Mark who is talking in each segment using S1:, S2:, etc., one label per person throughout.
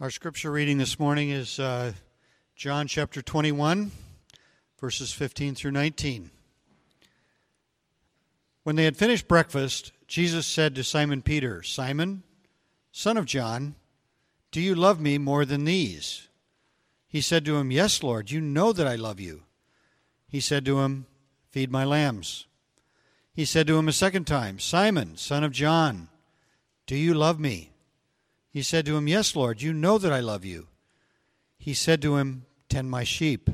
S1: Our scripture reading this morning is uh, John chapter 21, verses 15 through 19. When they had finished breakfast, Jesus said to Simon Peter, Simon, son of John, do you love me more than these? He said to him, Yes, Lord, you know that I love you. He said to him, Feed my lambs. He said to him a second time, Simon, son of John, do you love me? He said to him, Yes, Lord, you know that I love you. He said to him, Tend my sheep.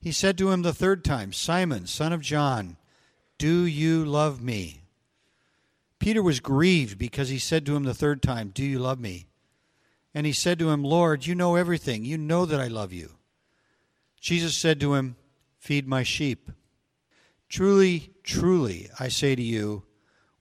S1: He said to him the third time, Simon, son of John, do you love me? Peter was grieved because he said to him the third time, Do you love me? And he said to him, Lord, you know everything. You know that I love you. Jesus said to him, Feed my sheep. Truly, truly, I say to you,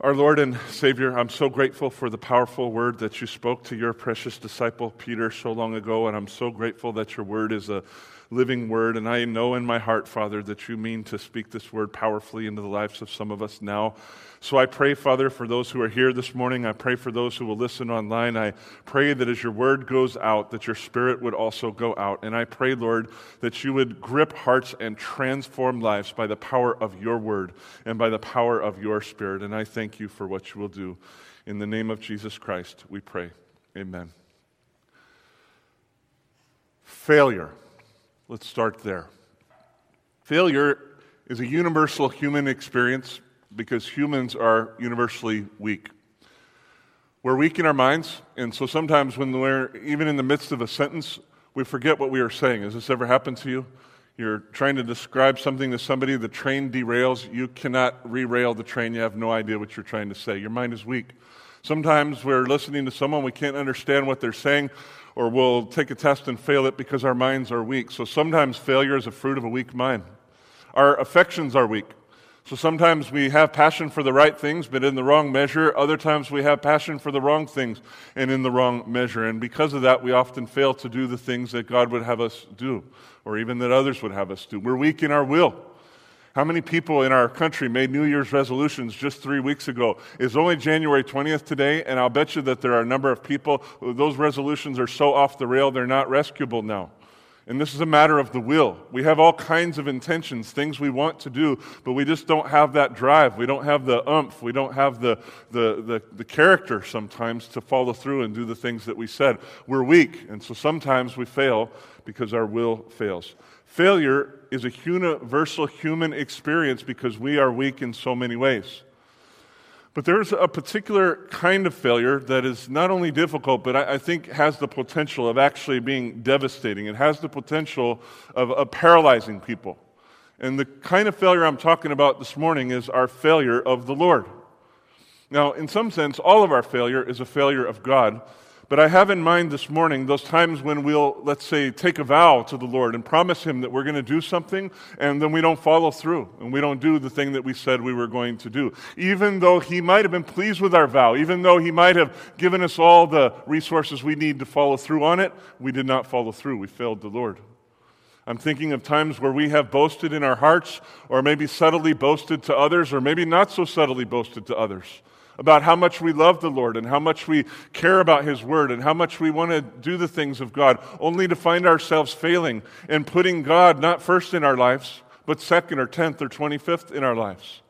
S2: Our Lord and Savior, I'm so grateful for the powerful word that you spoke to your precious disciple Peter so long ago, and I'm so grateful that your word is a living word. And I know in my heart, Father, that you mean to speak this word powerfully into the lives of some of us now. So I pray, Father, for those who are here this morning. I pray for those who will listen online. I pray that as your word goes out, that your spirit would also go out. And I pray, Lord, that you would grip hearts and transform lives by the power of your word and by the power of your spirit. And I thank you for what you will do. In the name of Jesus Christ, we pray. Amen. Failure. Let's start there. Failure is a universal human experience because humans are universally weak. We're weak in our minds, and so sometimes when we're even in the midst of a sentence, we forget what we are saying. Has this ever happened to you? You're trying to describe something to somebody, the train derails, you cannot rerail the train, you have no idea what you're trying to say. Your mind is weak. Sometimes we're listening to someone, we can't understand what they're saying, or we'll take a test and fail it because our minds are weak. So sometimes failure is a fruit of a weak mind. Our affections are weak. So sometimes we have passion for the right things, but in the wrong measure. Other times we have passion for the wrong things and in the wrong measure. And because of that, we often fail to do the things that God would have us do, or even that others would have us do. We're weak in our will. How many people in our country made New Year's resolutions just three weeks ago? It's only January 20th today, and I'll bet you that there are a number of people, those resolutions are so off the rail, they're not rescuable now. And this is a matter of the will. We have all kinds of intentions, things we want to do, but we just don't have that drive. We don't have the umph. We don't have the, the, the, the, character sometimes to follow through and do the things that we said. We're weak, and so sometimes we fail because our will fails. Failure is a universal human experience because we are weak in so many ways. But there's a particular kind of failure that is not only difficult, but I, I think has the potential of actually being devastating. It has the potential of, of paralyzing people. And the kind of failure I'm talking about this morning is our failure of the Lord. Now, in some sense, all of our failure is a failure of God. But I have in mind this morning those times when we'll, let's say, take a vow to the Lord and promise Him that we're going to do something, and then we don't follow through, and we don't do the thing that we said we were going to do. Even though He might have been pleased with our vow, even though He might have given us all the resources we need to follow through on it, we did not follow through. We failed the Lord. I'm thinking of times where we have boasted in our hearts, or maybe subtly boasted to others, or maybe not so subtly boasted to others about how much we love the Lord and how much we care about His Word and how much we want to do the things of God, only to find ourselves failing and putting God not first in our lives, but second or tenth or 25th in our lives.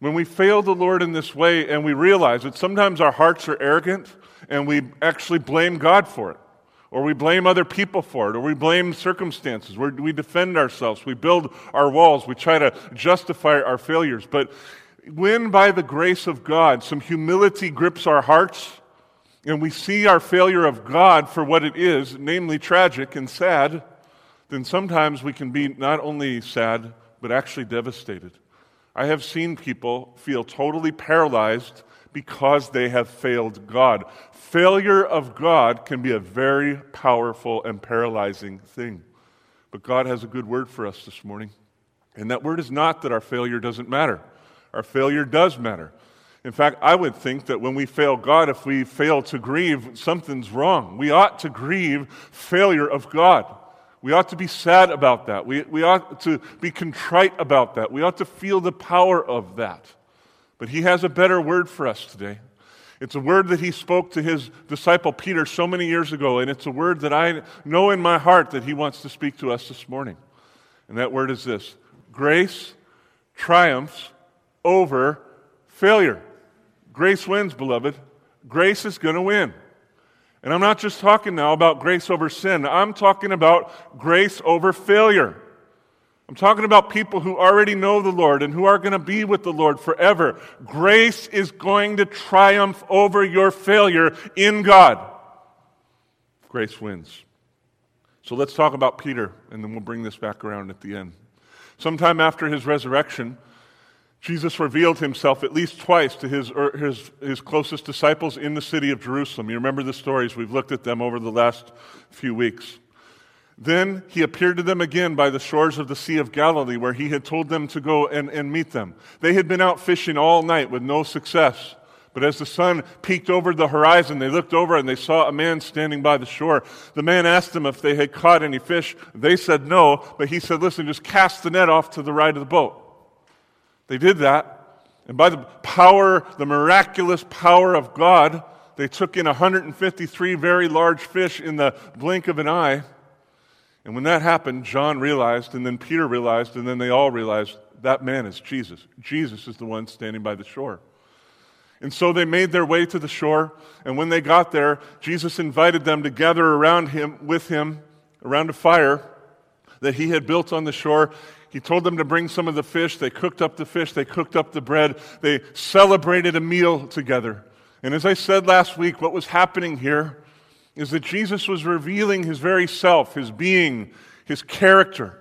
S2: When we fail the Lord in this way and we realize that sometimes our hearts are arrogant and we actually blame God for it, or we blame other people for it, or we blame circumstances, we defend ourselves, we build our walls, we try to justify our failures. But when by the grace of God some humility grips our hearts and we see our failure of God for what it is, namely tragic and sad, then sometimes we can be not only sad, but actually devastated. I have seen people feel totally paralyzed because they have failed God. Failure of God can be a very powerful and paralyzing thing. But God has a good word for us this morning. And that word is not that our failure doesn't matter. Our failure does matter. In fact, I would think that when we fail God, if we fail to grieve, something's wrong. We ought to grieve failure of God. We ought to be sad about that. We, we ought to be contrite about that. We ought to feel the power of that. But He has a better word for us today. It's a word that He spoke to His disciple Peter so many years ago, and it's a word that I know in my heart that He wants to speak to us this morning. And that word is this grace triumphs over failure. Grace wins, beloved. Grace is going to win. And I'm not just talking now about grace over sin, I'm talking about grace over failure. I'm talking about people who already know the Lord and who are going to be with the Lord forever. Grace is going to triumph over your failure in God. Grace wins. So let's talk about Peter, and then we'll bring this back around at the end. Sometime after his resurrection, Jesus revealed himself at least twice to his, er, his, his closest disciples in the city of Jerusalem. You remember the stories, we've looked at them over the last few weeks. Then he appeared to them again by the shores of the Sea of Galilee, where he had told them to go and, and meet them. They had been out fishing all night with no success. But as the sun peeked over the horizon, they looked over and they saw a man standing by the shore. The man asked them if they had caught any fish. They said no, but he said, Listen, just cast the net off to the right of the boat. They did that, and by the power, the miraculous power of God, they took in 153 very large fish in the blink of an eye. And when that happened, John realized, and then Peter realized, and then they all realized that man is Jesus. Jesus is the one standing by the shore. And so they made their way to the shore, and when they got there, Jesus invited them to gather around him with him around a fire that he had built on the shore. He told them to bring some of the fish. They cooked up the fish, they cooked up the bread, they celebrated a meal together. And as I said last week, what was happening here is that Jesus was revealing his very self, his being, his character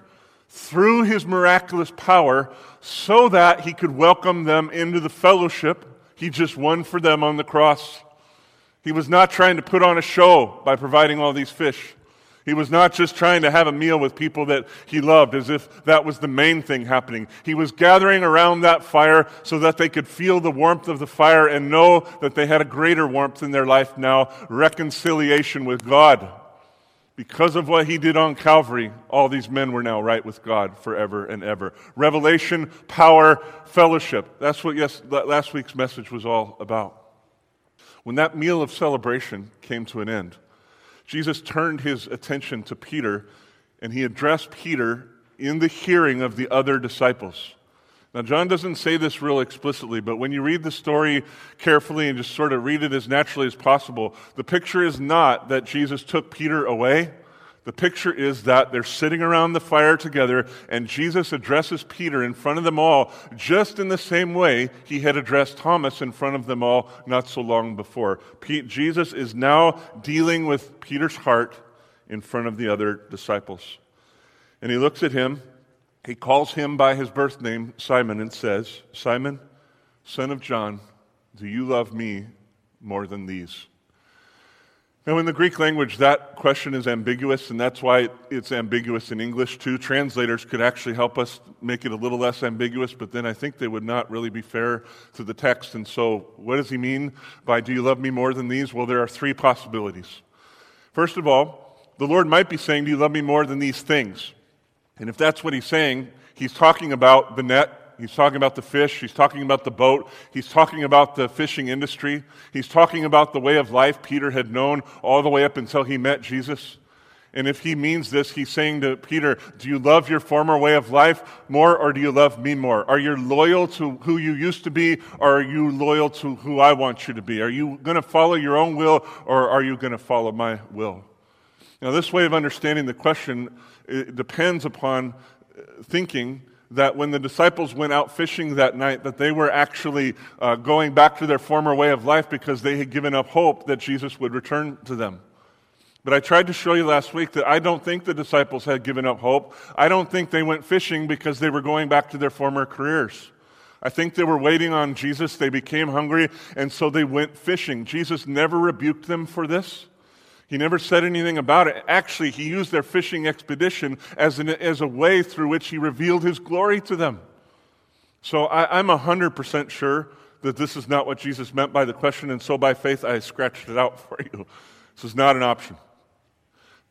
S2: through his miraculous power so that he could welcome them into the fellowship he just won for them on the cross. He was not trying to put on a show by providing all these fish. He was not just trying to have a meal with people that he loved as if that was the main thing happening. He was gathering around that fire so that they could feel the warmth of the fire and know that they had a greater warmth in their life now reconciliation with God. Because of what he did on Calvary, all these men were now right with God forever and ever. Revelation, power, fellowship. That's what yes, last week's message was all about. When that meal of celebration came to an end, Jesus turned his attention to Peter and he addressed Peter in the hearing of the other disciples. Now, John doesn't say this real explicitly, but when you read the story carefully and just sort of read it as naturally as possible, the picture is not that Jesus took Peter away. The picture is that they're sitting around the fire together, and Jesus addresses Peter in front of them all, just in the same way he had addressed Thomas in front of them all not so long before. Jesus is now dealing with Peter's heart in front of the other disciples. And he looks at him, he calls him by his birth name, Simon, and says, Simon, son of John, do you love me more than these? Now, in the Greek language, that question is ambiguous, and that's why it's ambiguous in English too. Translators could actually help us make it a little less ambiguous, but then I think they would not really be fair to the text. And so, what does he mean by do you love me more than these? Well, there are three possibilities. First of all, the Lord might be saying, Do you love me more than these things? And if that's what he's saying, he's talking about the net He's talking about the fish. He's talking about the boat. He's talking about the fishing industry. He's talking about the way of life Peter had known all the way up until he met Jesus. And if he means this, he's saying to Peter, Do you love your former way of life more, or do you love me more? Are you loyal to who you used to be, or are you loyal to who I want you to be? Are you going to follow your own will, or are you going to follow my will? Now, this way of understanding the question depends upon uh, thinking that when the disciples went out fishing that night that they were actually uh, going back to their former way of life because they had given up hope that jesus would return to them but i tried to show you last week that i don't think the disciples had given up hope i don't think they went fishing because they were going back to their former careers I think they were waiting on Jesus. They became hungry, and so they went fishing. Jesus never rebuked them for this. He never said anything about it. Actually, he used their fishing expedition as, an, as a way through which he revealed his glory to them. So I, I'm 100% sure that this is not what Jesus meant by the question, and so by faith I scratched it out for you. This is not an option.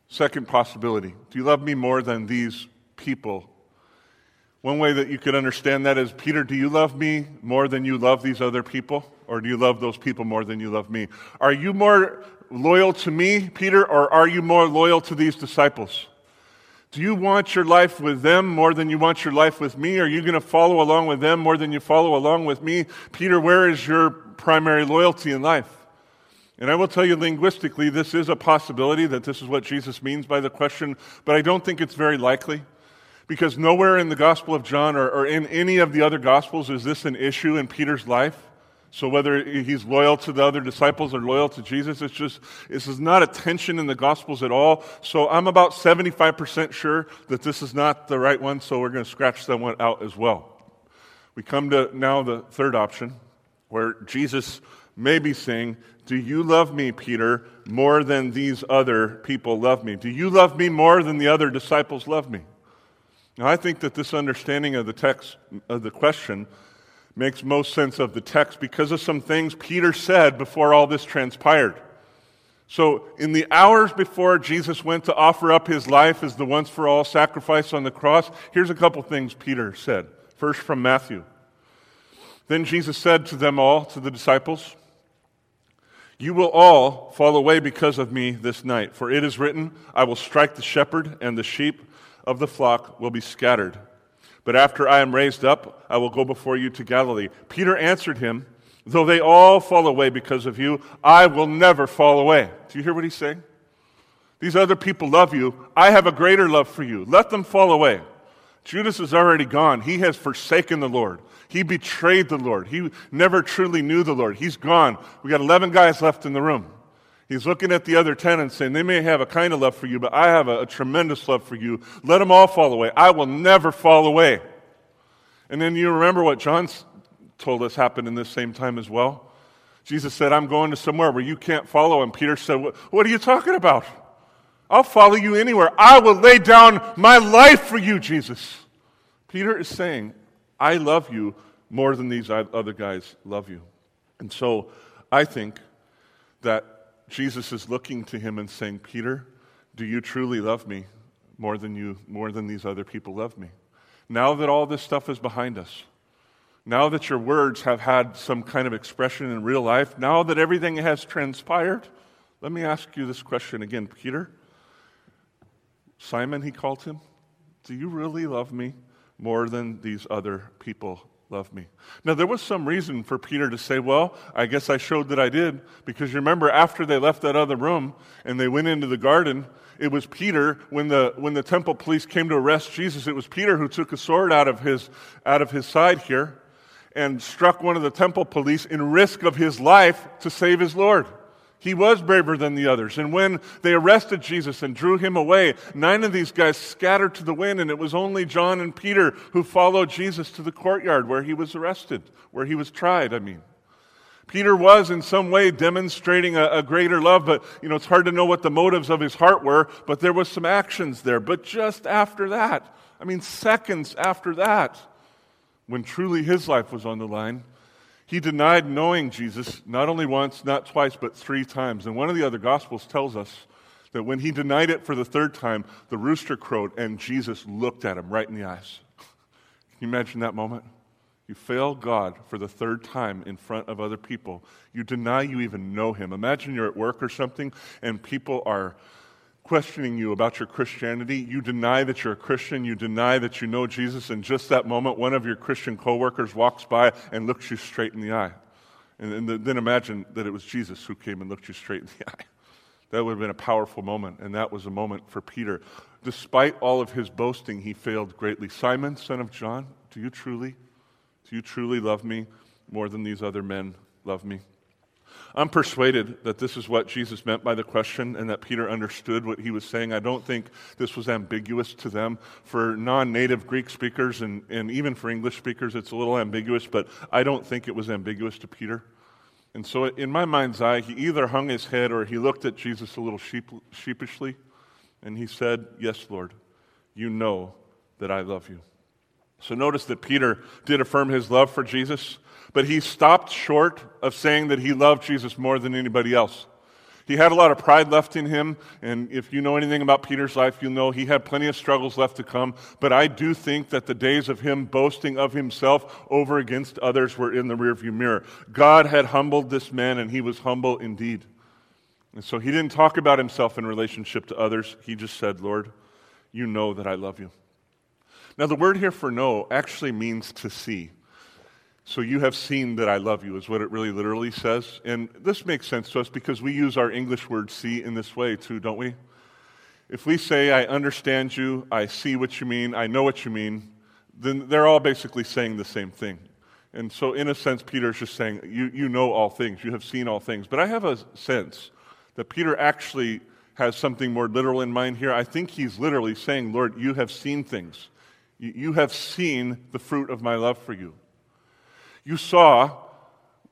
S2: Second possibility Do you love me more than these people? One way that you could understand that is Peter, do you love me more than you love these other people? Or do you love those people more than you love me? Are you more loyal to me, Peter, or are you more loyal to these disciples? Do you want your life with them more than you want your life with me? Are you going to follow along with them more than you follow along with me? Peter, where is your primary loyalty in life? And I will tell you linguistically, this is a possibility that this is what Jesus means by the question, but I don't think it's very likely. Because nowhere in the Gospel of John or, or in any of the other Gospels is this an issue in Peter's life. So whether he's loyal to the other disciples or loyal to Jesus, it's just, this is not a tension in the Gospels at all. So I'm about 75% sure that this is not the right one, so we're going to scratch that one out as well. We come to now the third option, where Jesus may be saying, Do you love me, Peter, more than these other people love me? Do you love me more than the other disciples love me? Now, I think that this understanding of the text, of the question, makes most sense of the text because of some things Peter said before all this transpired. So, in the hours before Jesus went to offer up his life as the once for all sacrifice on the cross, here's a couple things Peter said. First, from Matthew. Then Jesus said to them all, to the disciples, You will all fall away because of me this night, for it is written, I will strike the shepherd, and the sheep of the flock will be scattered. But after I am raised up, I will go before you to Galilee. Peter answered him, Though they all fall away because of you, I will never fall away. Do you hear what he's saying? These other people love you. I have a greater love for you. Let them fall away. Judas is already gone. He has forsaken the Lord. He betrayed the Lord. He never truly knew the Lord. He's gone. We got 11 guys left in the room. He's looking at the other ten and saying, They may have a kind of love for you, but I have a, a tremendous love for you. Let them all fall away. I will never fall away. And then you remember what John told us happened in this same time as well. Jesus said, I'm going to somewhere where you can't follow. And Peter said, What are you talking about? I'll follow you anywhere. I will lay down my life for you, Jesus. Peter is saying, I love you more than these other guys love you. And so I think that Jesus is looking to him and saying, Peter, do you truly love me more than you more than these other people love me? Now that all this stuff is behind us, now that your words have had some kind of expression in real life, now that everything has transpired, let me ask you this question again, Peter. Simon, he called him, do you really love me more than these other people love me. Now, there was some reason for Peter to say, Well, I guess I showed that I did. Because you remember, after they left that other room and they went into the garden, it was Peter, when the, when the temple police came to arrest Jesus, it was Peter who took a sword out of his, out of his side here and struck one of the temple police in risk of his life to save his Lord. He was braver than the others. And when they arrested Jesus and drew him away, nine of these guys scattered to the wind, and it was only John and Peter who followed Jesus to the courtyard where he was arrested, where he was tried, I mean. Peter was in some way demonstrating a, a, greater love, but you know, it's hard to know what the motives of his heart were, but there was some actions there. But just after that, I mean, seconds after that, when truly his life was on the line, he denied knowing Jesus not only once, not twice, but three times. And one of the other Gospels tells us that when he denied it for the third time, the rooster crowed and Jesus looked at him right in the eyes. Can you imagine that moment? You fail God for the third time in front of other people. You deny you even know him. Imagine you're at work or something and people are questioning you about your Christianity. You deny that you're a Christian. You deny that you know Jesus. And just that moment, one of your Christian coworkers walks by and looks you straight in the eye. And, and then imagine that it was Jesus who came and looked you straight in the eye. That would have been a powerful moment. And that was a moment for Peter. Despite all of his boasting, he failed greatly. Simon, son of John, do you truly, do you truly love me more than these other men love me? I'm persuaded that this is what Jesus meant by the question and that Peter understood what he was saying. I don't think this was ambiguous to them. For non native Greek speakers and, and even for English speakers, it's a little ambiguous, but I don't think it was ambiguous to Peter. And so, in my mind's eye, he either hung his head or he looked at Jesus a little sheep, sheepishly and he said, Yes, Lord, you know that I love you. So, notice that Peter did affirm his love for Jesus, but he stopped short of saying that he loved Jesus more than anybody else. He had a lot of pride left in him, and if you know anything about Peter's life, you'll know he had plenty of struggles left to come. But I do think that the days of him boasting of himself over against others were in the rearview mirror. God had humbled this man, and he was humble indeed. And so he didn't talk about himself in relationship to others. He just said, Lord, you know that I love you. Now, the word here for know actually means to see. So you have seen that I love you, is what it really literally says. And this makes sense to us because we use our English word see in this way too, don't we? If we say, I understand you, I see what you mean, I know what you mean, then they're all basically saying the same thing. And so, in a sense, Peter is just saying, you, you know all things, you have seen all things. But I have a sense that Peter actually has something more literal in mind here. I think he's literally saying, Lord, you have seen things. You, have seen the fruit of my love for you. You saw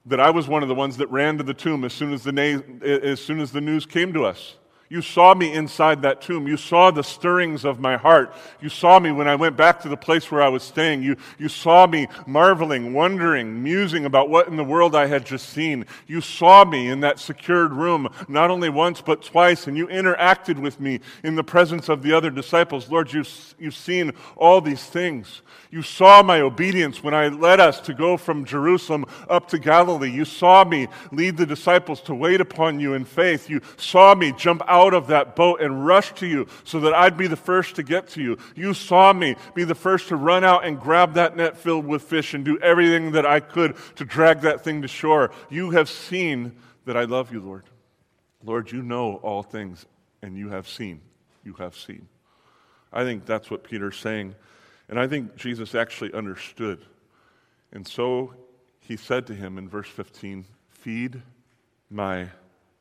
S2: that I was one of the ones that ran to the tomb as soon as the, na- as soon as the news came to us. You saw me inside that tomb. You saw the stirrings of my heart. You saw me when I went back to the place where I was staying. You, you saw me marveling, wondering, musing about what in the world I had just seen. You saw me in that secured room, not only once, but twice, and you interacted with me in the presence of the other disciples. Lord, you've, you've seen all these things. You saw my obedience when I led us to go from Jerusalem up to Galilee. You saw me lead the disciples to wait upon you in faith. You saw me jump out out of that boat and rush to you so that I'd be the first to get to you. You saw me be the first to run out and grab that net filled with fish and do everything that I could to drag that thing to shore. You have seen that I love you, Lord. Lord, you know all things, and you have seen. You have seen. I think that's what Peter's saying. And I think Jesus actually understood. And so he said to him in verse 15, Feed my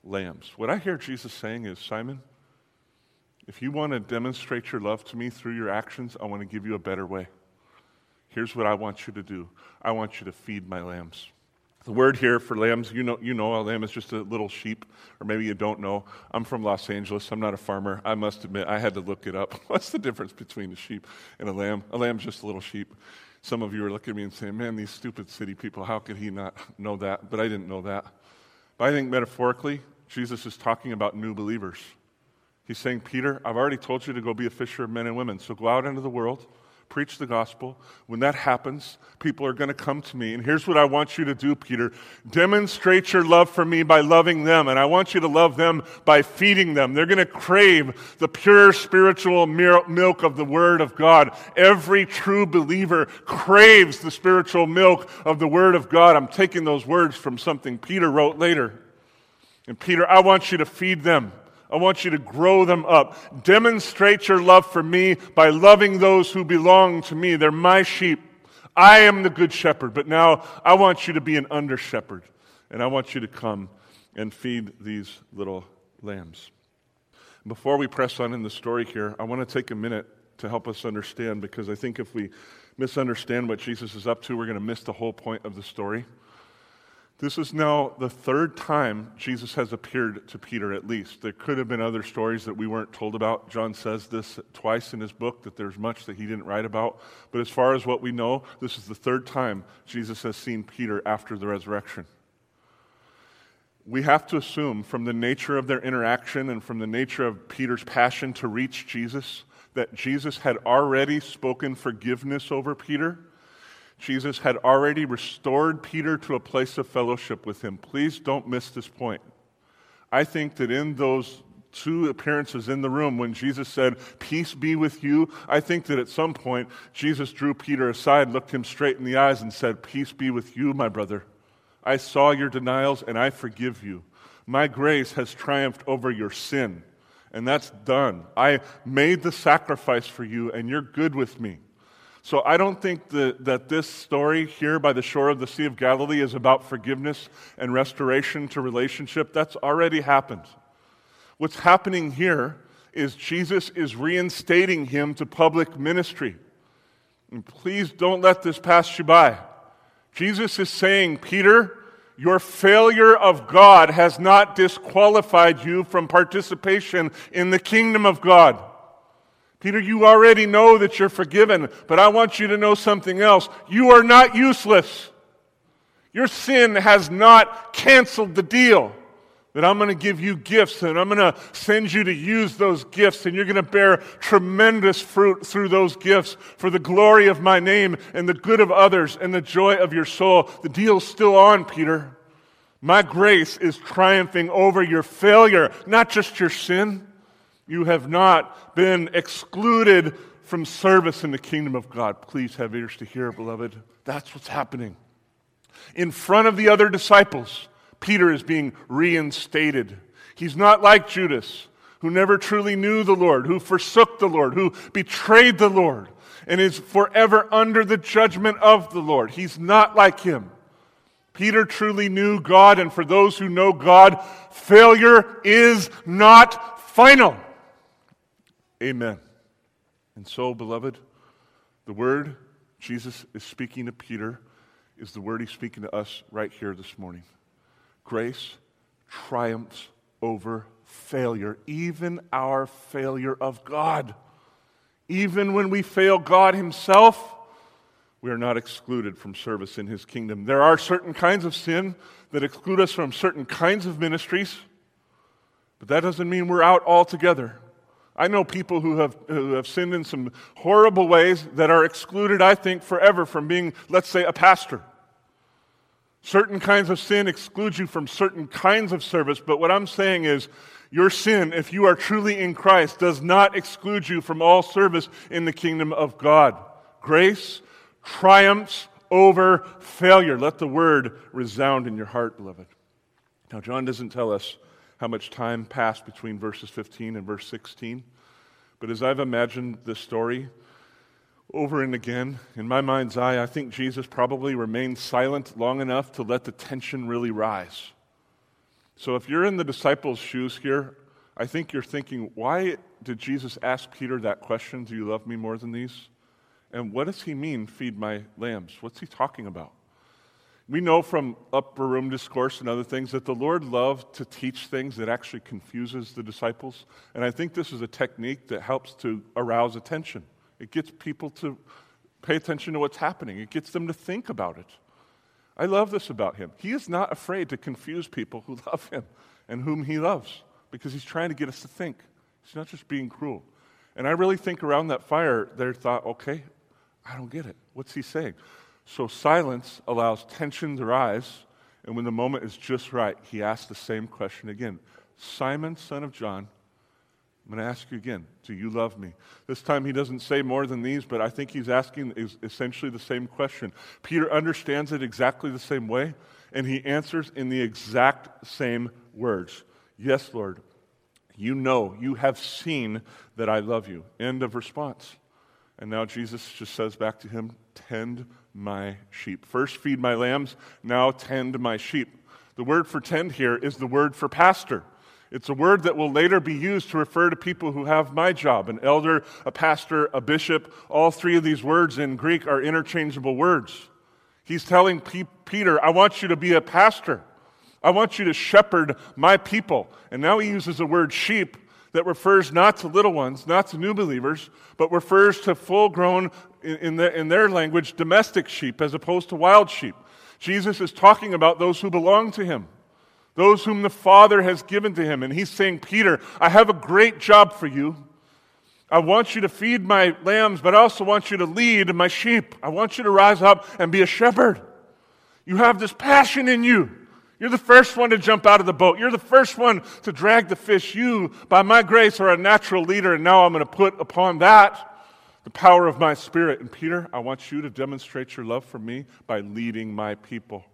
S2: lambs. What I hear Jesus saying is Simon, if you want to demonstrate your love to me through your actions, I want to give you a better way. Here's what I want you to do I want you to feed my lambs. The word here for lambs, you know, you know a lamb is just a little sheep, or maybe you don't know. I'm from Los Angeles. I'm not a farmer. I must admit, I had to look it up. What's the difference between a sheep and a lamb? A lamb's just a little sheep. Some of you are looking at me and saying, man, these stupid city people, how could he not know that? But I didn't know that. But I think metaphorically, Jesus is talking about new believers. He's saying, Peter, I've already told you to go be a fisher of men and women. So go out into the world, preach the gospel. When that happens, people are going to come to me. And here's what I want you to do, Peter demonstrate your love for me by loving them. And I want you to love them by feeding them. They're going to crave the pure spiritual milk of the Word of God. Every true believer craves the spiritual milk of the Word of God. I'm taking those words from something Peter wrote later. And Peter, I want you to feed them. I want you to grow them up. Demonstrate your love for me by loving those who belong to me. They're my sheep. I am the good shepherd, but now I want you to be an under shepherd. And I want you to come and feed these little lambs. Before we press on in the story here, I want to take a minute to help us understand because I think if we misunderstand what Jesus is up to, we're going to miss the whole point of the story. This is now the third time Jesus has appeared to Peter, at least. There could have been other stories that we weren't told about. John says this twice in his book that there's much that he didn't write about. But as far as what we know, this is the third time Jesus has seen Peter after the resurrection. We have to assume from the nature of their interaction and from the nature of Peter's passion to reach Jesus that Jesus had already spoken forgiveness over Peter Jesus had already restored Peter to a place of fellowship with him. Please don't miss this point. I think that in those two appearances in the room when Jesus said, Peace be with you, I think that at some point Jesus drew Peter aside, looked him straight in the eyes, and said, Peace be with you, my brother. I saw your denials and I forgive you. My grace has triumphed over your sin, and that's done. I made the sacrifice for you, and you're good with me. So I don't think that, that this story here by the shore of the Sea of Galilee is about forgiveness and restoration to relationship. That's already happened. What's happening here is Jesus is reinstating him to public ministry. And please don't let this pass you by. Jesus is saying, Peter, your failure of God has not disqualified you from participation in the kingdom of God. Peter, you already know that you're forgiven, but I want you to know something else. You are not useless. Your sin has not canceled the deal that I'm going to give you gifts and I'm going to send you to use those gifts and you're going to bear tremendous fruit through those gifts for the glory of my name and the good of others and the joy of your soul. The deal's still on, Peter. My grace is triumphing over your failure, not just your sin. You have not been excluded from service in the kingdom of God. Please have ears to hear, beloved. That's what's happening. In front of the other disciples, Peter is being reinstated. He's not like Judas, who never truly knew the Lord, who forsook the Lord, who betrayed the Lord, and is forever under the judgment of the Lord. He's not like him. Peter truly knew God, and for those who know God, failure is not final. Amen. And so, beloved, the word Jesus is speaking to Peter is the word he's speaking to us right here this morning. Grace triumphs over failure, even our failure of God. Even when we fail God Himself, we are not excluded from service in His kingdom. There are certain kinds of sin that exclude us from certain kinds of ministries, but that doesn't mean we're out altogether. I know people who have, who have sinned in some horrible ways that are excluded, I think, forever from being, let's say, a pastor. Certain kinds of sin exclude you from certain kinds of service, but what I'm saying is your sin, if you are truly in Christ, does not exclude you from all service in the kingdom of God. Grace triumphs over failure. Let the word resound in your heart, beloved. Now, John doesn't tell us how much time passed between verses 15 and verse 16, but as I've imagined this story, over and again. In my mind's eye, I think Jesus probably remained silent long enough to let the tension really rise. So if you're in the disciples' shoes here, I think you're thinking, why did Jesus ask Peter that question, Do you love me more than these? And what does he mean, feed my lambs? What's he talking about? We know from upper room discourse and other things that the Lord loved to teach things that actually confuses the disciples. And I think this is a technique that helps to arouse attention. It gets people to pay attention to what's happening, it gets them to think about it. I love this about him. He is not afraid to confuse people who love him and whom he loves because he's trying to get us to think. He's not just being cruel. And I really think around that fire, they thought, okay, I don't get it. What's he saying? So silence allows tension to rise, and when the moment is just right, he asks the same question again Simon, son of John, I'm going to ask you again do you love me? This time he doesn't say more than these, but I think he's asking is essentially the same question. Peter understands it exactly the same way, and he answers in the exact same words Yes, Lord, you know, you have seen that I love you. End of response. And now Jesus just says back to him, Tend my sheep. First, feed my lambs, now tend my sheep. The word for tend here is the word for pastor. It's a word that will later be used to refer to people who have my job an elder, a pastor, a bishop. All three of these words in Greek are interchangeable words. He's telling P- Peter, I want you to be a pastor. I want you to shepherd my people. And now he uses the word sheep that refers not to little ones, not to new believers, but refers to full grown, in, in, the, in their language, domestic sheep as opposed to wild sheep. Jesus is talking about those who belong to him those whom the Father has given to him. And he's saying, Peter, I have a great job for you. I want you to feed my lambs, but I also want you to lead my sheep. I want you to rise up and be a shepherd. You have this passion in you. You're the first one to jump out of the boat. You're the first one to drag the fish. You, by my grace, are a natural leader, and now I'm going to put upon that the power of my spirit. And Peter, I want you to demonstrate your love for me by leading my people.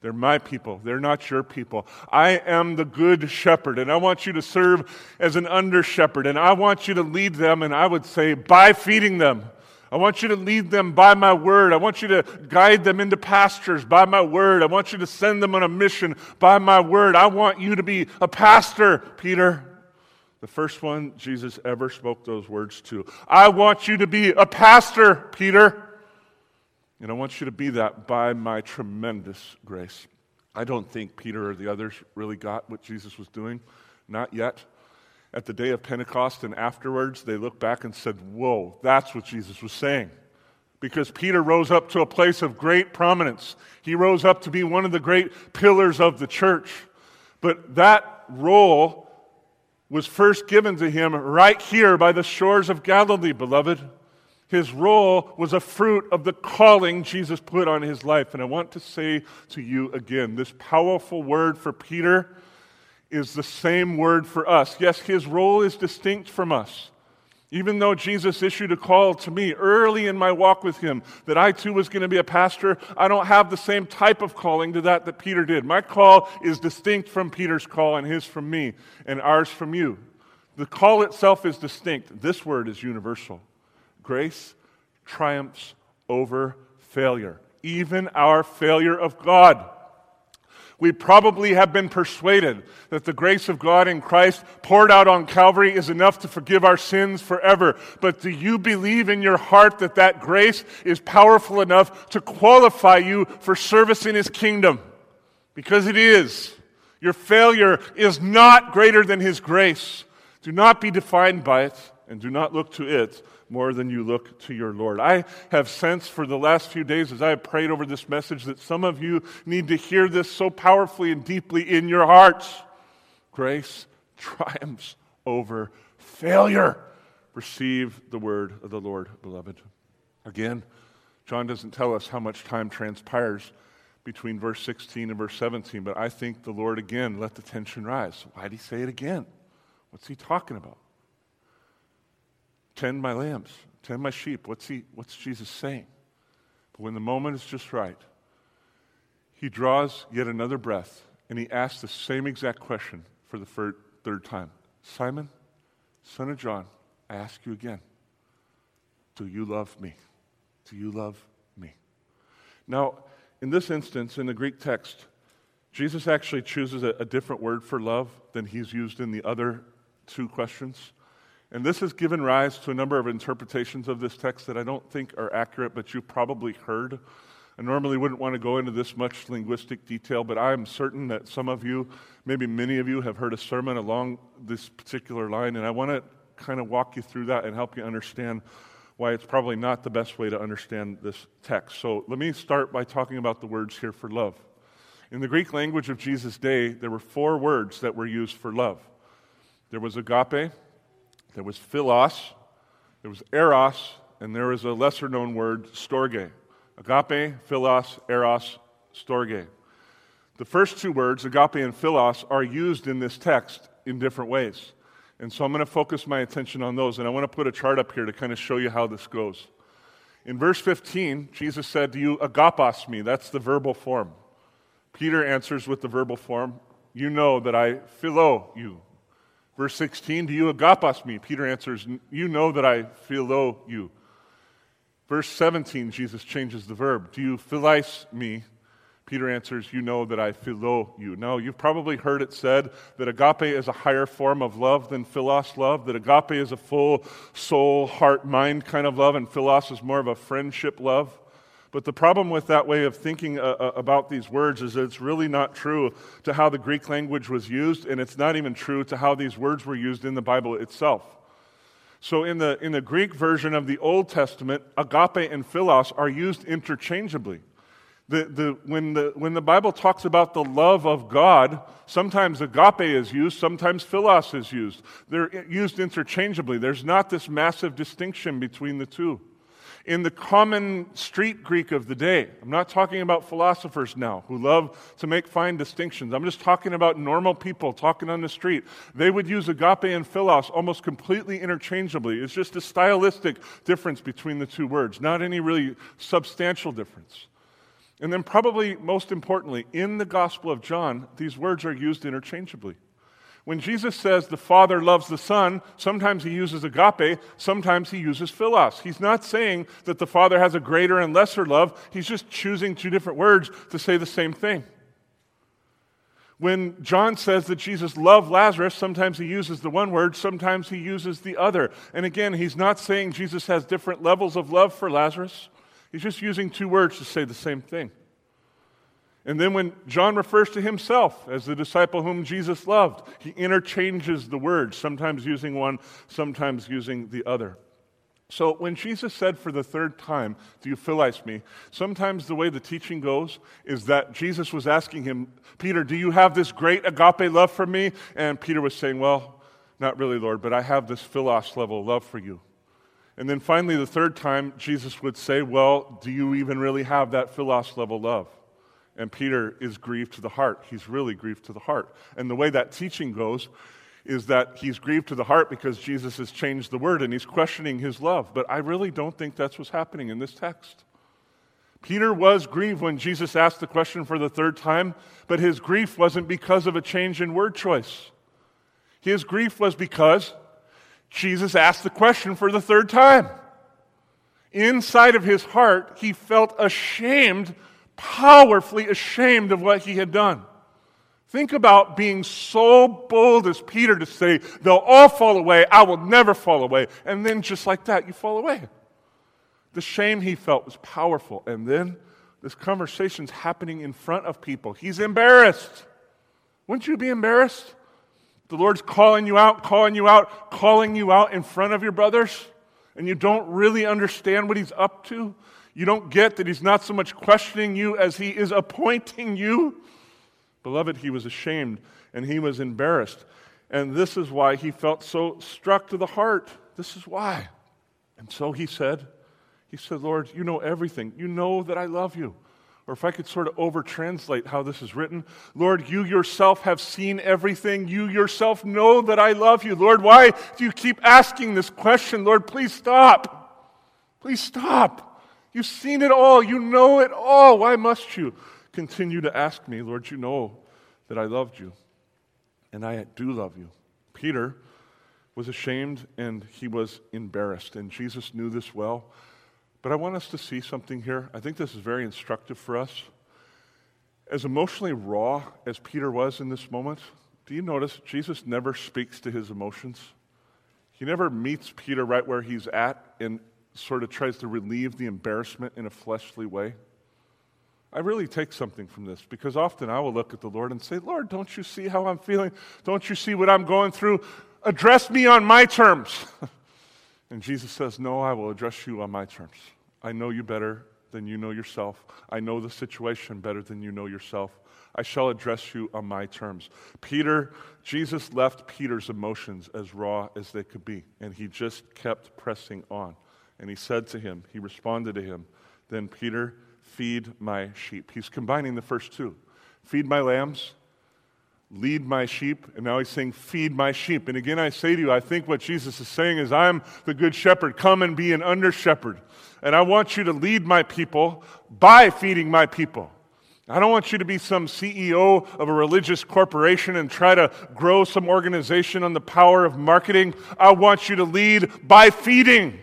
S2: They're my people. They're not your people. I am the good shepherd, and I want you to serve as an under shepherd, and I want you to lead them, and I would say, by feeding them. I want you to lead them by my word. I want you to guide them into pastures by my word. I want you to send them on a mission by my word. I want you to be a pastor, Peter. The first one Jesus ever spoke those words to. I want you to be a pastor, Peter. And I want you to be that by my tremendous grace. I don't think Peter or the others really got what Jesus was doing. Not yet. At the day of Pentecost and afterwards, they looked back and said, Whoa, that's what Jesus was saying. Because Peter rose up to a place of great prominence. He rose up to be one of the great pillars of the church. But that role was first given to him right here by the shores of Galilee, beloved. His role was a fruit of the calling Jesus put on his life. And I want to say to you again this powerful word for Peter is the same word for us. Yes, his role is distinct from us. Even though Jesus issued a call to me early in my walk with him that I too was going to be a pastor, I don't have the same type of calling to that that Peter did. My call is distinct from Peter's call and his from me and ours from you. The call itself is distinct. This word is universal. Grace triumphs over failure, even our failure of God. We probably have been persuaded that the grace of God in Christ poured out on Calvary is enough to forgive our sins forever. But do you believe in your heart that that grace is powerful enough to qualify you for service in His kingdom? Because it is. Your failure is not greater than His grace. Do not be defined by it and do not look to it more than you look to your Lord. I have sensed for the last few days as I have prayed over this message that some of you need to hear this so powerfully and deeply in your hearts. Grace triumphs over failure. Receive the word of the Lord, beloved. Again, John doesn't tell us how much time transpires between verse 16 and verse 17, but I think the Lord again let the tension rise. Why did he say it again? What's he talking about? Tend my lambs, tend my sheep. What's, he, what's Jesus saying? But when the moment is just right, he draws yet another breath and he asks the same exact question for the third, third time Simon, son of John, I ask you again, do you love me? Do you love me? Now, in this instance, in the Greek text, Jesus actually chooses a, a different word for love than he's used in the other two questions. And this has given rise to a number of interpretations of this text that I don't think are accurate, but you've probably heard. I normally wouldn't want to go into this much linguistic detail, but I am certain that some of you, maybe many of you, have heard a sermon along this particular line, and I want to kind of walk you through that and help you understand why it's probably not the best way to understand this text. So let me start by talking about the words here for love. In the Greek language of Jesus' day, there were four words that were used for love there was agape, there was philos, there was eros, and there was a lesser known word, storge. Agape, philos, eros, storge. The first two words, agape and philos, are used in this text in different ways. And so I'm going to focus my attention on those. And I want to put a chart up here to kind of show you how this goes. In verse 15, Jesus said, Do you agapos me? That's the verbal form. Peter answers with the verbal form, You know that I philo you. Verse 16, do you agapos me? Peter answers, You know that I philo you. Verse 17, Jesus changes the verb. Do you philais me? Peter answers, You know that I philo you. Now, you've probably heard it said that agape is a higher form of love than philos love, that agape is a full soul, heart, mind kind of love, and philos is more of a friendship love. But the problem with that way of thinking uh, uh, about these words is it's really not true to how the Greek language was used, and it's not even true to how these words were used in the Bible itself. So, in the, in the Greek version of the Old Testament, agape and philos are used interchangeably. The, the, when, the, when the Bible talks about the love of God, sometimes agape is used, sometimes philos is used. They're used interchangeably. There's not this massive distinction between the two in the common street Greek of the day. I'm not talking about philosophers now who love to make fine distinctions. I'm just talking about normal people talking on the street. They would use agape and philos almost completely interchangeably. It's just a stylistic difference between the two words, not any really substantial difference. And then, probably most importantly, in the Gospel of John, these words are used interchangeably. When Jesus says the Father loves the Son, sometimes he uses agape, sometimes he uses philos. He's not saying that the Father has a greater and lesser love, he's just choosing two different words to say the same thing. When John says that Jesus loved Lazarus, sometimes he uses the one word, sometimes he uses the other. And again, he's not saying Jesus has different levels of love for Lazarus. He's just using two words to say the same thing. And then when John refers to himself as the disciple whom Jesus loved, he interchanges the words, sometimes using one, sometimes using the other. So when Jesus said for the third time, Do you philize me? Sometimes the way the teaching goes is that Jesus was asking him, Peter, do you have this great agape love for me? And Peter was saying, Well, not really, Lord, but I have this philos level love for you. And then finally, the third time, Jesus would say, Well, do you even really have that philos level love? And Peter is grieved to the heart. He's really grieved to the heart. And the way that teaching goes is that he's grieved to the heart because Jesus has changed the word and he's questioning his love. But I really don't think that's what's happening in this text. Peter was grieved when Jesus asked the question for the third time, but his grief wasn't because of a change in word choice. His grief was because Jesus asked the question for the third time. Inside of his heart, he felt ashamed, powerfully ashamed of what he had done. Think about being so bold as Peter to say, They'll all fall away, I will never fall away. And then just like that, you fall away. The shame he felt was powerful. And then this conversation's happening in front of people. He's embarrassed. Wouldn't you be embarrassed? The Lord's calling you out, calling you out, calling you out in front of your brothers, and you don't really understand what He's up to. You don't get that He's not so much questioning you as He is appointing you. Beloved, he was ashamed and he was embarrassed. And this is why he felt so struck to the heart. This is why. And so he said, he said, Lord, you know everything. You know that I love you. Or if I could sort of over translate how this is written, Lord, you yourself have seen everything. You yourself know that I love you. Lord, why do you keep asking this question? Lord, please stop. Please stop. You've seen it all. You know it all. Why must you? continue to ask me, Lord, you know that I loved you, and I do love you. Peter was ashamed and he was embarrassed, and Jesus knew this well. But I want us to see something here. I think this is very instructive for us. As emotionally raw as Peter was in this moment, do you notice Jesus never speaks to his emotions? He never meets Peter right where he's at and sort of tries to relieve the embarrassment in a fleshly way. I really take something from this because often I will look at the Lord and say, Lord, don't you see how I'm feeling? Don't you see what I'm going through? Address me on my terms. and Jesus says, No, I will address you on my terms. I know you better than you know yourself. I know the situation better than you know yourself. I shall address you on my terms. Peter, Jesus left Peter's emotions as raw as they could be, and he just kept pressing on. And he said to him, he responded to him, Then Peter, feed my sheep. He's combining the first two feed my lambs, lead my sheep, and now he's saying, feed my sheep. And again, I say to you, I think what Jesus is saying is, I'm the good shepherd. Come and be an under shepherd. And I want you to lead my people by feeding my people. I don't want you to be some CEO of a religious corporation and try to grow some organization on the power of marketing. I want you to lead by feeding.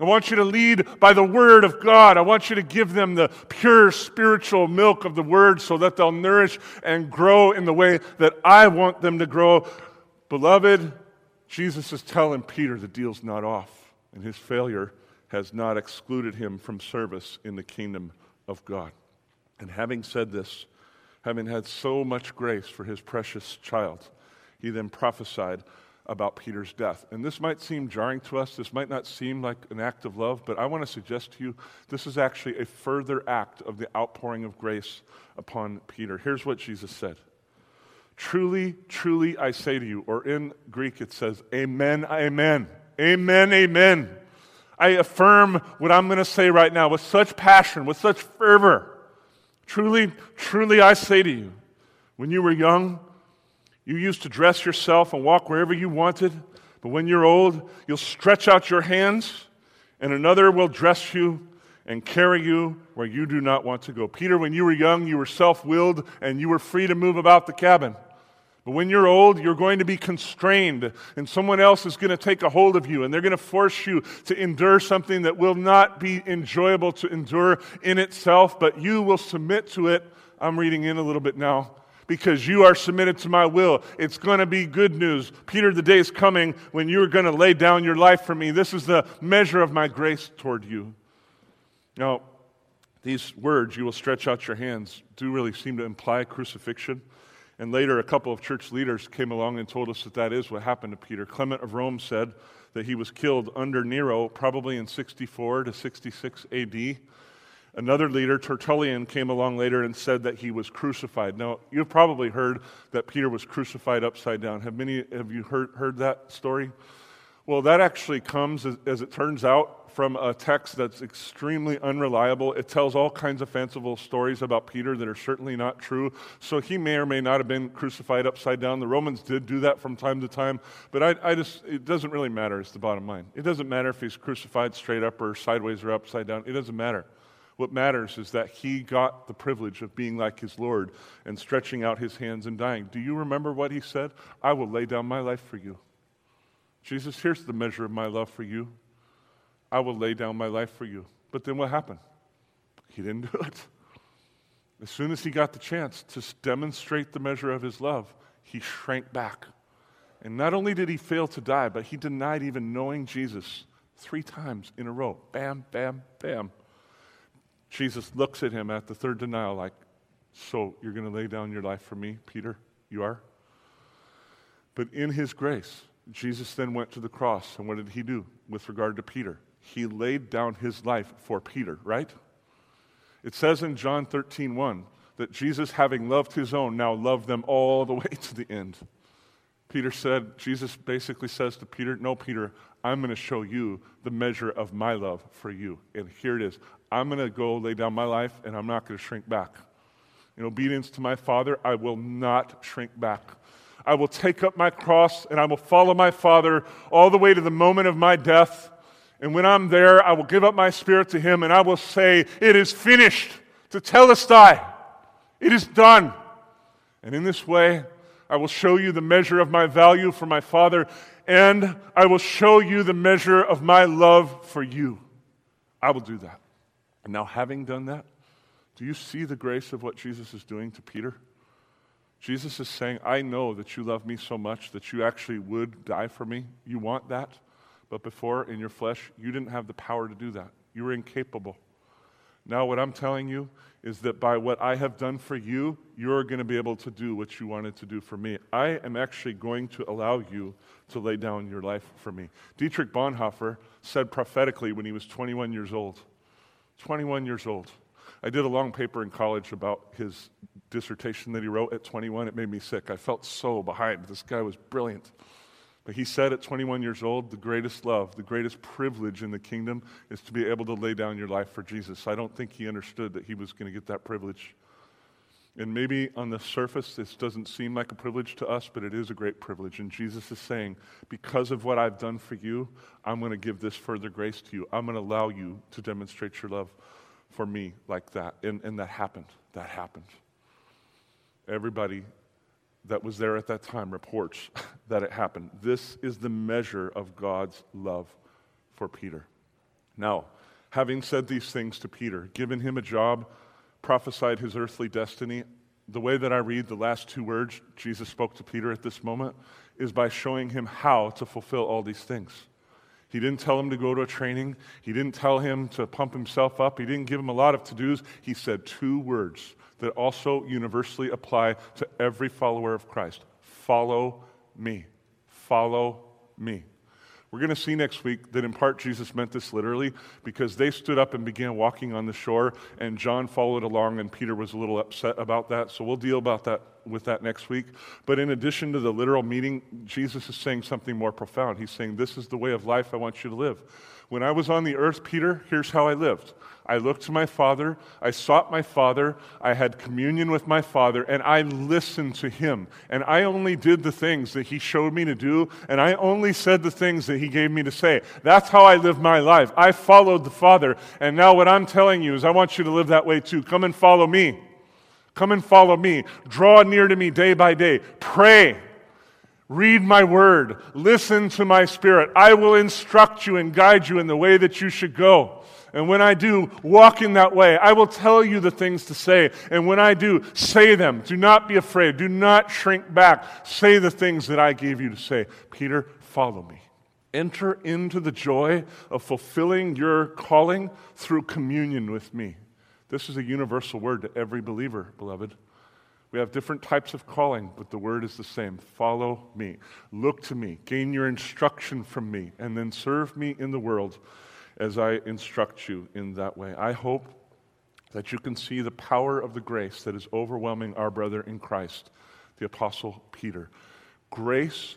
S2: I want you to lead by the Word of God. I want you to give them the pure spiritual milk of the Word so that they'll nourish and grow in the way that I want them to grow. Beloved, Jesus is telling Peter the deal's not off, and his failure has not excluded him from service in the kingdom of God. And having said this, having had so much grace for his precious child, he then prophesied about Peter's death. And this might seem jarring to us. This might not seem like an act of love, but I want to suggest to you this is actually a further act of the outpouring of grace upon Peter. Here's what Jesus said Truly, truly, I say to you, or in Greek it says, Amen, Amen, Amen, Amen. I affirm what I'm going to say right now with such passion, with such fervor. Truly, truly, I say to you, when you were young, you used to dress yourself and walk wherever you wanted, but when you're old, you'll stretch out your hands, and another will dress you and carry you where you do not want to go. Peter, when you were young, you were self willed and you were free to move about the cabin. But when you're old, you're going to be constrained, and someone else is going to take a hold of you, and they're going to force you to endure something that will not be enjoyable to endure in itself, but you will submit to it. I'm reading in a little bit now because you are submitted to my will. It's going to be good news. Peter, the day is coming when you're going to lay down your life for me. This is the measure of my grace toward you. Now, These words, you will stretch out your hands, do really seem to imply crucifixion. And later, a couple of church leaders came along and told us that that is what happened to Peter. Clement of Rome said that he was killed under Nero, probably in 64 to 66 AD. Another leader, Tertullian, came along later and said that he was crucified. Now, you've probably heard that Peter was crucified upside down. Have many of you heard, heard that story? Well, that actually comes, as, as it turns out, from a text that's extremely unreliable. It tells all kinds of fanciful stories about Peter that are certainly not true. So he may or may not have been crucified upside down. The Romans did do that from time to time, but I, I just, it doesn't really matter, is the bottom line. It doesn't matter if he's crucified straight up or sideways or upside down. It doesn't matter. What matters is that he got the privilege of being like his Lord and stretching out his hands and dying. Do you remember what he said? I will lay down my life for you. Jesus, here's the measure of my love for you. I will lay down my life for you. But then what happened? He didn't do it. As soon as he got the chance to demonstrate the measure of his love, he shrank back. And not only did he fail to die, but he denied even knowing Jesus three times in a row. Bam, bam, bam. Jesus looks at him at the third denial, like, So you're going to lay down your life for me, Peter? You are? But in his grace, Jesus then went to the cross. And what did he do with regard to Peter? He laid down his life for Peter, right? It says in John 13, 1, that Jesus, having loved his own, now loved them all the way to the end. Peter said, Jesus basically says to Peter, No, Peter, I'm going to show you the measure of my love for you. And here it is. I'm going to go lay down my life, and I'm not going to shrink back. In obedience to my Father, I will not shrink back. I will take up my cross, and I will follow my Father all the way to the moment of my death. And when I'm there, I will give up my spirit to Him, and I will say, It is finished. To Tetelestai. It is done. And in this way, I will show you the measure of my value for my Father, and I will show you the measure of my love for you. I will do that. And now, having done that, do you see the grace of what Jesus is doing to Peter? Jesus is saying, I know that you love me so much that you actually would die for me. You want that. But before, in your flesh, you didn't have the power to do that. You were incapable. Now, what I'm telling you is that by what I have done for you, you're going to be able to do what you wanted to do for me. I am actually going to allow you to lay down your life for me. Dietrich Bonhoeffer said prophetically when he was 21 years old 21 years old. I did a long paper in college about his dissertation that he wrote at 21. It made me sick. I felt so behind. This guy was brilliant. But he said at 21 years old, the greatest love, the greatest privilege in the kingdom is to be able to lay down your life for Jesus. I don't think he understood that he was going to get that privilege. And maybe on the surface, this doesn't seem like a privilege to us, but it is a great privilege. And Jesus is saying, because of what I've done for you, I'm going to give this further grace to you. I'm going to allow you to demonstrate your love for me like that. And, and that happened. That happened. Everybody that was there at that time reports that it happened. This is the measure of God's love for Peter. Now, having said these things to Peter, given him a job, prophesied his earthly destiny, the way that I read the last two words Jesus spoke to Peter at this moment is by showing him how to fulfill all these things. He didn't tell him to go to a training. He didn't tell him to pump himself up. He didn't give him a lot of to dos. He said two words that also universally apply to every follower of Christ follow me. Follow me. We're going to see next week that in part Jesus meant this literally because they stood up and began walking on the shore, and John followed along, and Peter was a little upset about that. So we'll deal about that with that next week. But in addition to the literal meaning, Jesus is saying something more profound. He's saying, This is the way of life I want you to live. When I was on the earth, Peter, here's how I lived. I looked to my Father, I sought my Father, I had communion with my Father, and I listened to Him. And I only did the things that He showed me to do, and I only said the things that He gave me to say. That's how I lived my life. I followed the Father, and now what I'm telling you is I want you to live that way too. Come and follow me. Come and follow me. Draw near to me day by day. Pray. Read my word. Listen to my spirit. I will instruct you and guide you in the way that you should go. And when I do, walk in that way. I will tell you the things to say. And when I do, say them. Do not be afraid. Do not shrink back. Say the things that I gave you to say. Peter, follow me. Enter into the joy of fulfilling your calling through communion with me. This is a universal word to every believer, beloved. We have different types of calling, but the word is the same. Follow me. Look to me. Gain your instruction from me, and then serve me in the world as I instruct you in that way. I hope that you can see the power of the grace that is overwhelming our brother in Christ, the Apostle Peter. Grace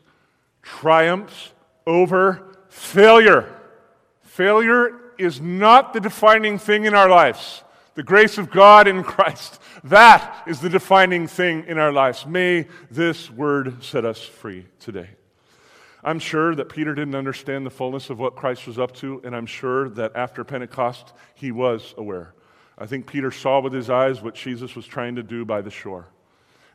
S2: triumphs over failure. Failure is not the defining thing in our lives. The grace of God in Christ. That is the defining thing in our lives. May this word set us free today. I'm sure that Peter didn't understand the fullness of what Christ was up to, and I'm sure that after Pentecost, he was aware. I think Peter saw with his eyes what Jesus was trying to do by the shore.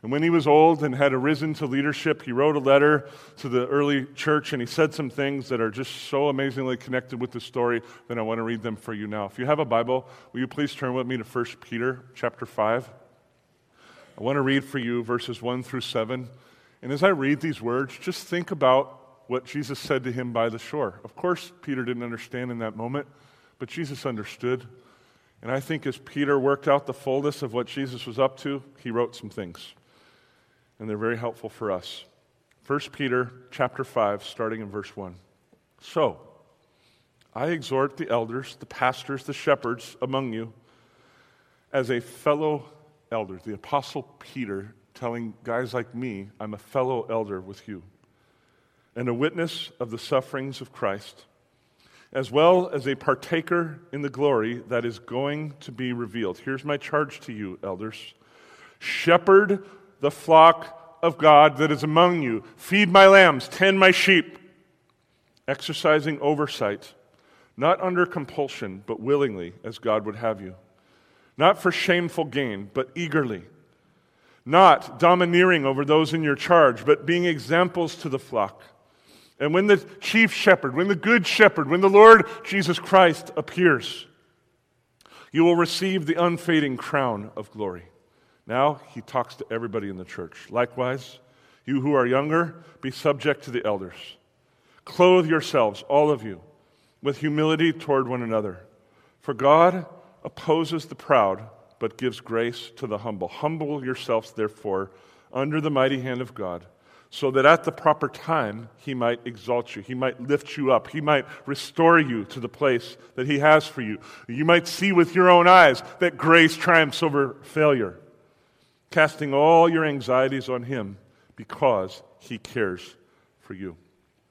S2: And when he was old and had arisen to leadership, he wrote a letter to the early church and he said some things that are just so amazingly connected with the story that I want to read them for you now. If you have a Bible, will you please turn with me to 1 Peter chapter 5? I want to read for you verses 1 through 7. And as I read these words, just think about what Jesus said to him by the shore. Of course, Peter didn't understand in that moment, but Jesus understood. And I think as Peter worked out the fullness of what Jesus was up to, he wrote some things and they're very helpful for us. 1 Peter chapter 5 starting in verse 1. So, I exhort the elders, the pastors, the shepherds among you as a fellow elder, the apostle Peter telling guys like me, I'm a fellow elder with you, and a witness of the sufferings of Christ, as well as a partaker in the glory that is going to be revealed. Here's my charge to you, elders. Shepherd the flock of God that is among you. Feed my lambs, tend my sheep, exercising oversight, not under compulsion, but willingly, as God would have you. Not for shameful gain, but eagerly. Not domineering over those in your charge, but being examples to the flock. And when the chief shepherd, when the good shepherd, when the Lord Jesus Christ appears, you will receive the unfading crown of glory. Now he talks to everybody in the church. Likewise, you who are younger, be subject to the elders. Clothe yourselves, all of you, with humility toward one another. For God opposes the proud, but gives grace to the humble. Humble yourselves, therefore, under the mighty hand of God, so that at the proper time he might exalt you, he might lift you up, he might restore you to the place that he has for you. You might see with your own eyes that grace triumphs over failure casting all your anxieties on him because he cares for you.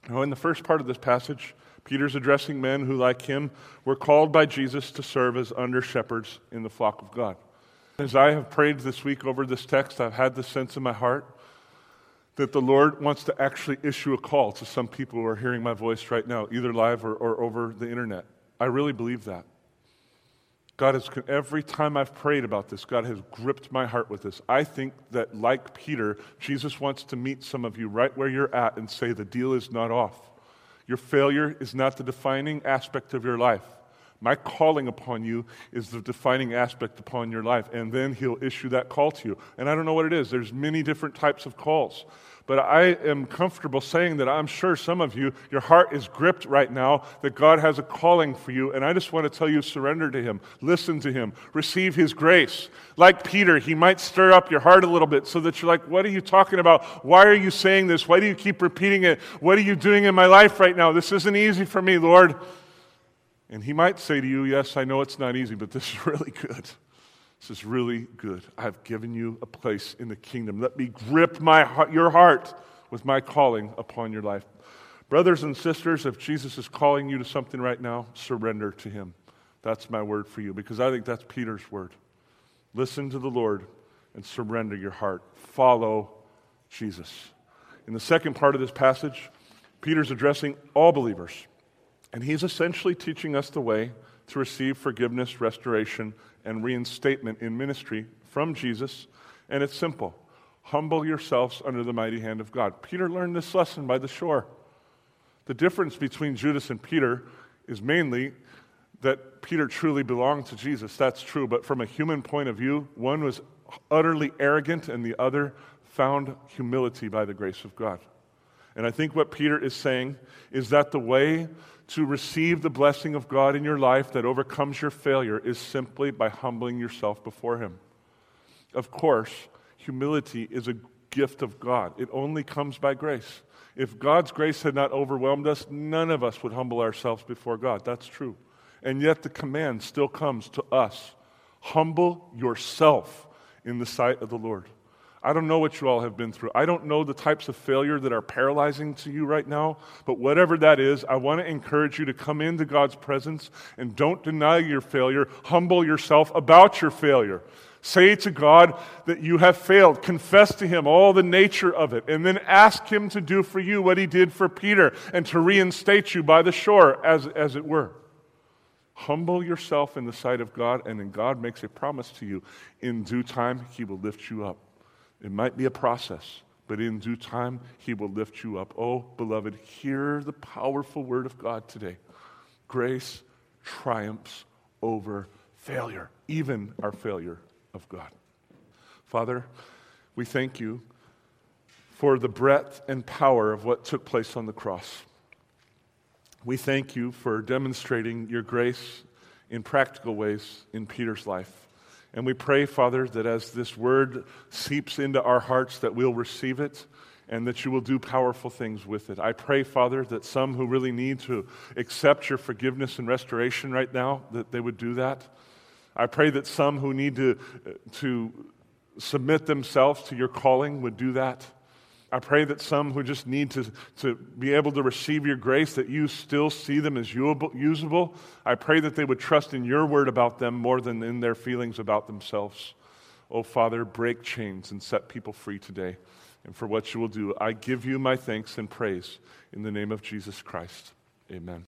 S2: Now, in the first part of this passage, Peter's addressing men who, like him, were called by Jesus to serve as under shepherds in the flock of God. As I have prayed this week over this text, I've had the sense in my heart that the Lord wants to actually issue a call to some people who are hearing my voice right now, either live or, or over the internet. I really believe that. God has, every time I've prayed about this, God has gripped my heart with this. I think that, like Peter, Jesus wants to meet some of you right where you're at and say, the deal is not off. Your failure is not the defining aspect of your life. My calling upon you is the defining aspect upon your life. And then he'll issue that call to you. And I don't know what it is. There's many different types of calls. But I am comfortable saying that I'm sure some of you, your heart is gripped right now that God has a calling for you. And I just want to tell you surrender to Him, listen to Him, receive His grace. Like Peter, He might stir up your heart a little bit so that you're like, What are you talking about? Why are you saying this? Why do you keep repeating it? What are you doing in my life right now? This isn't easy for me, Lord. And He might say to you, Yes, I know it's not easy, but this is really good. This is really good. I've given you a place in the kingdom. Let me grip my, heart, your heart with my calling upon your life. Brothers and sisters, if Jesus is calling you to something right now, surrender to him. That's my word for you because I think that's Peter's word. Listen to the Lord and surrender your heart. Follow Jesus. In the second part of this passage, Peter's addressing all believers, and he's essentially teaching us the way to receive forgiveness, restoration, and reinstatement in ministry from Jesus. And it's simple humble yourselves under the mighty hand of God. Peter learned this lesson by the shore. The difference between Judas and Peter is mainly that Peter truly belonged to Jesus. That's true. But from a human point of view, one was utterly arrogant and the other found humility by the grace of God. And I think what Peter is saying is that the way to receive the blessing of God in your life that overcomes your failure is simply by humbling yourself before Him. Of course, humility is a gift of God, it only comes by grace. If God's grace had not overwhelmed us, none of us would humble ourselves before God. That's true. And yet the command still comes to us humble yourself in the sight of the Lord. I don't know what you all have been through. I don't know the types of failure that are paralyzing to you right now, but whatever that is, I want to encourage you to come into God's presence and don't deny your failure. Humble yourself about your failure. Say to God that you have failed. Confess to Him all the nature of it, and then ask Him to do for you what He did for Peter and to reinstate you by the shore, as, as it were. Humble yourself in the sight of God, and then God makes a promise to you. In due time, He will lift you up. It might be a process, but in due time, He will lift you up. Oh, beloved, hear the powerful word of God today. Grace triumphs over failure, even our failure of God. Father, we thank you for the breadth and power of what took place on the cross. We thank you for demonstrating your grace in practical ways in Peter's life. And we pray, Father, that as this word seeps into our hearts, that we'll receive it and that you will do powerful things with it. I pray, Father, that some who really need to accept your forgiveness and restoration right now, that they would do that. I pray that some who need to, to submit themselves to your calling would do that. I pray that some who just need to, to be able to receive your grace, that you still see them as usable. I pray that they would trust in your word about them more than in their feelings about themselves. Oh, Father, break chains and set people free today. And for what you will do, I give you my thanks and praise in the name of Jesus Christ. Amen.